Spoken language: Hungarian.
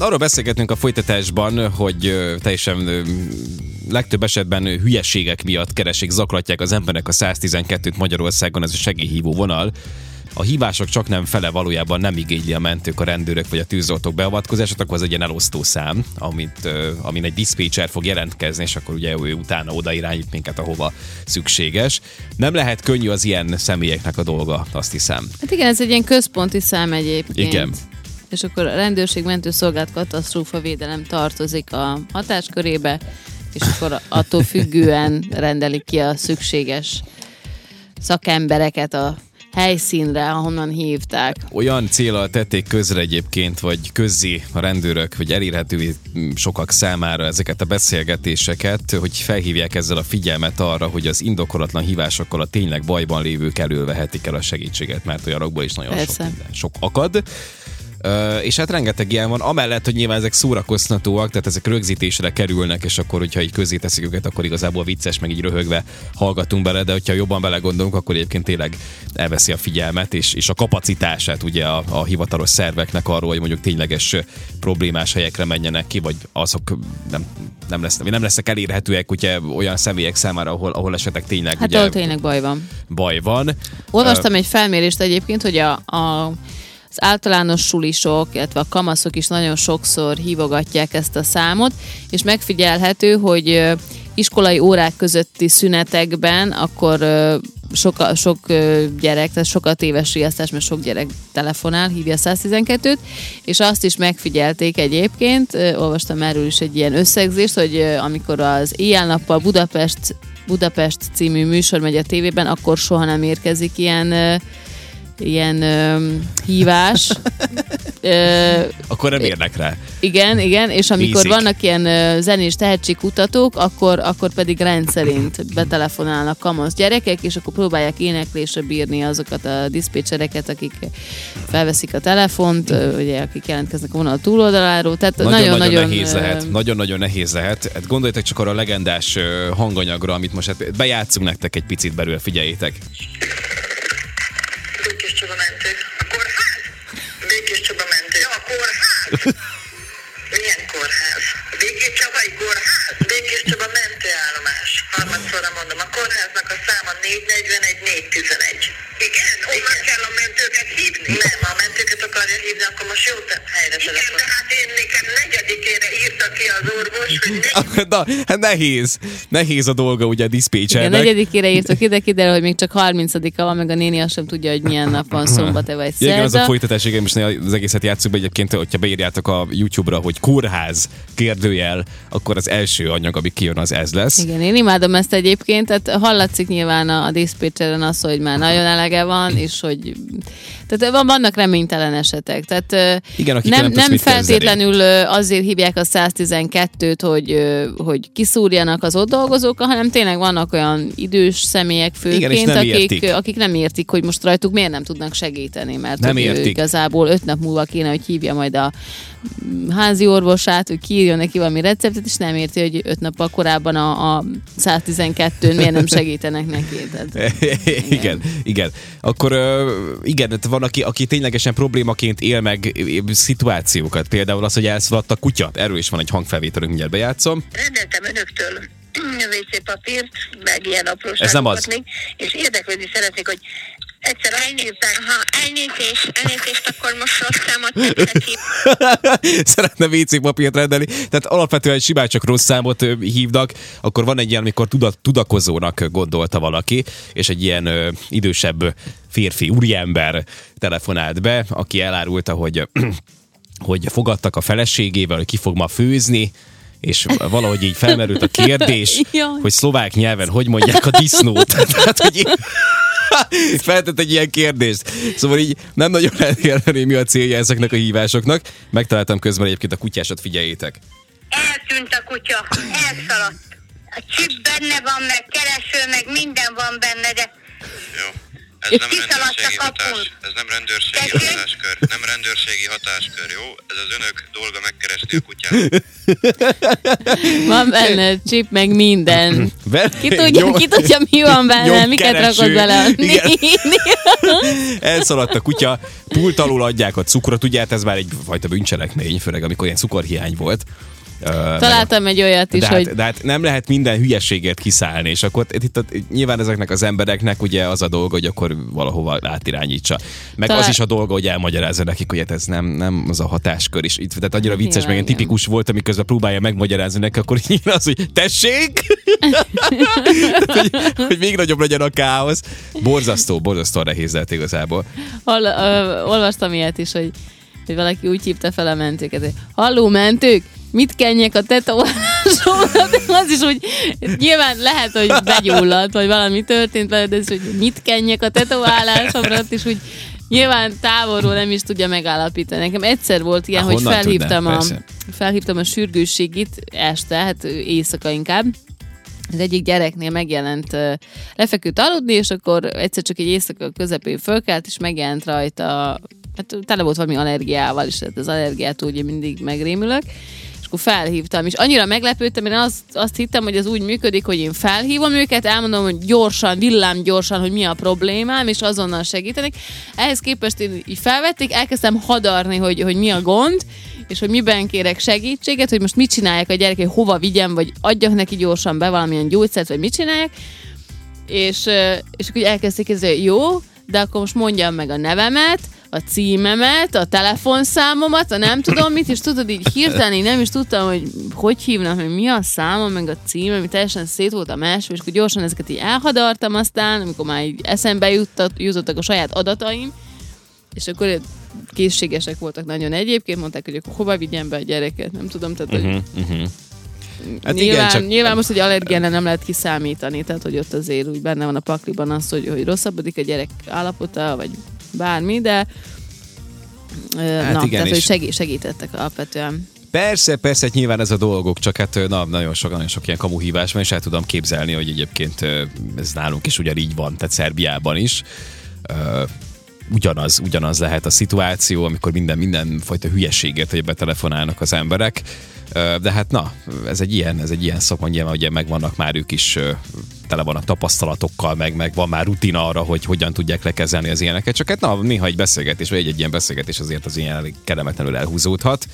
Arról beszélgetünk a folytatásban, hogy teljesen legtöbb esetben hülyeségek miatt keresik, zaklatják az emberek a 112-t Magyarországon, ez a segélyhívó vonal. A hívások csak nem fele valójában nem igényli a mentők, a rendőrök vagy a tűzoltók beavatkozását, akkor az egy ilyen elosztó szám, amit, amin egy diszpécser fog jelentkezni, és akkor ugye ő utána oda irányít minket, ahova szükséges. Nem lehet könnyű az ilyen személyeknek a dolga, azt hiszem. Hát igen, ez egy ilyen központi szám egyébként. Igen. És akkor a rendőrség, mentőszolgált, katasztrófa védelem tartozik a hatáskörébe, és akkor attól függően rendelik ki a szükséges szakembereket a helyszínre, ahonnan hívták. olyan célral tették közre egyébként, vagy közzé a rendőrök, hogy elérhetővé sokak számára ezeket a beszélgetéseket, hogy felhívják ezzel a figyelmet arra, hogy az indokolatlan hívásokkal a tényleg bajban lévők elől vehetik el a segítséget, mert olyanokból is nagyon sok, minden, sok akad. És hát rengeteg ilyen van, amellett, hogy nyilván ezek szórakoztatóak, tehát ezek rögzítésre kerülnek, és akkor, hogyha így közé teszik őket, akkor igazából vicces, meg így röhögve hallgatunk bele, de hogyha jobban belegondolunk, akkor egyébként tényleg elveszi a figyelmet, és, és a kapacitását ugye a, a hivatalos szerveknek arról, hogy mondjuk tényleges problémás helyekre menjenek ki, vagy azok nem, nem, lesznek, nem lesznek elérhetőek ugye olyan személyek számára, ahol, ahol esetleg tényleg Hát ugye, ahol tényleg baj van. baj van. Olvastam egy felmérést egyébként, hogy a, a az általános sulisok, illetve a kamaszok is nagyon sokszor hívogatják ezt a számot, és megfigyelhető, hogy iskolai órák közötti szünetekben akkor ö, sok, gyerek, tehát sokat éves riasztás, mert sok gyerek telefonál, hívja a 112-t, és azt is megfigyelték egyébként, olvastam erről is egy ilyen összegzést, hogy amikor az éjjel-nappal Budapest Budapest című műsor megy a tévében, akkor soha nem érkezik ilyen ilyen ö, hívás. ö, Akkor nem érnek rá. igen, igen, és amikor Basic. vannak ilyen ö, zenés tehetségkutatók, akkor, akkor pedig rendszerint betelefonálnak kamasz gyerekek, és akkor próbálják éneklésre bírni azokat a diszpécsereket, akik felveszik a telefont, ö, ugye, akik jelentkeznek a vonal túloldaláról. Tehát Nagyon-nagyon nagyon-nagyon nehéz ö, lehet. Nagyon-nagyon nehéz lehet. Hát gondoljatok csak arra a legendás hanganyagra, amit most hát bejátszunk nektek egy picit belőle, figyeljétek. Milyen kórház? Békés Csabai kórház? Békés Csaba mentőállomás. Harmadszorra mondom, Na, hát nehéz. Nehéz a dolga ugye a Igen, diszpécsernek. negyedikére írtok ide, kiderül, hogy még csak 30-a van, meg a néni azt sem tudja, hogy milyen nap van, szombat-e vagy Ja, igen, az a szerda. folytatás, igen, most az egészet játsszuk be egyébként, hogyha beírjátok a YouTube-ra, hogy kórház kérdőjel, akkor az első anyag, ami kijön, az ez lesz. Igen, én imádom ezt egyébként, tehát hallatszik nyilván a, a diszpécseren az, hogy már nagyon elege van, és hogy tehát van, vannak reménytelen esetek. Tehát Igen, nem, nem nem feltétlenül azért hívják a 112-t, hogy, hogy kiszúrjanak az ott dolgozók, hanem tényleg vannak olyan idős személyek főként, Igen, nem akik, értik. akik nem értik, hogy most rajtuk miért nem tudnak segíteni, mert Nem értik. igazából öt nap múlva kéne, hogy hívja majd a házi orvosát, hogy kiírjon neki valami receptet, és nem érti, hogy öt nappal korábban a, a 112-n miért nem segítenek neki. Tehát, igen, igen. Akkor ö, igen, van, aki, aki ténylegesen problémaként él meg szituációkat. Például az, hogy elszaladt a kutya. Erről is van egy hangfelvételünk, mindjárt bejátszom. Rendeltem önöktől WC papírt, meg ilyen apróságokat Ez nem az. még, és érdeklődni szeretnék, hogy egyszer írták, Ha elnézést, elnézést, akkor most rossz számot tettek. Szeretne WC papírt rendelni. Tehát alapvetően simán csak rossz számot hívnak. Akkor van egy ilyen, amikor tudat, tudakozónak gondolta valaki, és egy ilyen ö, idősebb férfi, úriember telefonált be, aki elárulta, hogy hogy fogadtak a feleségével, hogy ki fog ma főzni, és valahogy így felmerült a kérdés, hogy szlovák nyelven hogy mondják a disznót. Tehát, hogy így feltett egy ilyen kérdést. Szóval így nem nagyon lehet érteni, mi a célja ezeknek a hívásoknak. Megtaláltam közben egyébként a kutyásat, figyeljétek. Eltűnt a kutya, elszaladt. A csip benne van, meg kereső, meg minden van benne, de jó, Ez és nem rendőrségi hatás, ez nem rendőrségi Tessék? hatáskör, nem rendőrségi hatáskör, jó? Ez az önök dolga megkeresni a kutyát. Van benne chip, meg minden. Ki tudja, ki tudja, mi van benne, miket rakod bele. Elszaladt a kutya, pult alul adják a cukrot, ugye hát ez már egy fajta bűncselekmény, főleg amikor ilyen cukorhiány volt. Ö, meg- Találtam egy olyat is, de, hogy hát, de hát nem lehet minden hülyeségért kiszállni, és akkor itt, itt, nyilván ezeknek az embereknek ugye az a dolga, hogy akkor valahova átirányítsa. Meg Talán- az is a dolga, hogy elmagyarázza nekik, hogy hát ez nem, nem az a hatáskör is. Itt, tehát annyira vicces, Nyilván, meg ilyen tipikus volt, amikor próbálja megmagyarázni neki, akkor így az, hogy tessék! tehát, hogy, hogy még nagyobb legyen a káosz. Borzasztó, borzasztó nehéz lehet igazából. hall, ö, olvastam ilyet is, hogy, hogy valaki úgy hívta fel a mentőket, hogy halló mentők, mit kenjek a tetoválásomra, de az is, hogy nyilván lehet, hogy begyulladt, vagy valami történt veled, de ez, hogy mit kenjek a tetoválásomra, is úgy nyilván távolról nem is tudja megállapítani. Nekem egyszer volt ilyen, Há, hogy felhívtam tudná? a, Persze. felhívtam a sürgősségit este, hát éjszaka inkább, az egyik gyereknél megjelent, lefeküdt aludni, és akkor egyszer csak egy éjszaka közepén fölkelt, és megjelent rajta, hát tele volt valami allergiával, és hát az allergiától ugye mindig megrémülök, és akkor felhívtam, és annyira meglepődtem, én azt, azt hittem, hogy ez úgy működik, hogy én felhívom őket, elmondom, hogy gyorsan, villám gyorsan, hogy mi a problémám, és azonnal segítenek. Ehhez képest én így felvették, elkezdtem hadarni, hogy, hogy mi a gond, és hogy miben kérek segítséget, hogy most mit csinálják a gyerek, hogy hova vigyem, vagy adjak neki gyorsan be valamilyen gyógyszert, vagy mit csinálják. És, és akkor elkezdték ez, jó, de akkor most mondjam meg a nevemet, a címemet, a telefonszámomat, a nem tudom mit, és tudod, így hirtelen én nem is tudtam, hogy hogy hívnak, hogy mi a számom, meg a címe, ami teljesen szét volt a más, és akkor gyorsan ezeket így elhadartam aztán, amikor már így eszembe juttat, jutottak a saját adataim, és akkor készségesek voltak nagyon egyébként, mondták, hogy akkor hova vigyem be a gyereket, nem tudom, tehát hogy Uh-huh, uh-huh. Hát nyilván, igen, csak nyilván most, hogy allergiára nem lehet kiszámítani, tehát hogy ott azért úgy benne van a pakliban az, hogy, hogy rosszabbodik a gyerek állapota, vagy bármi, de hát na, igen, tehát, hogy segí- segítettek alapvetően. Persze, persze, hát nyilván ez a dolgok, csak hát na, nagyon sok, nagyon sok ilyen kamuhívás van, és el tudom képzelni, hogy egyébként ez nálunk is ugyanígy van, tehát Szerbiában is. Ugyanaz, ugyanaz lehet a szituáció, amikor minden, mindenfajta hülyeséget, hogy betelefonálnak az emberek. De hát na, ez egy ilyen, ez egy ilyen szakma, nyilván ugye megvannak már ők is tele vannak tapasztalatokkal, meg, meg van már rutina arra, hogy hogyan tudják lekezelni az ilyeneket. Csak hát na, néha egy beszélgetés, vagy egy, egy ilyen beszélgetés azért az ilyen elég kellemetlenül elhúzódhat.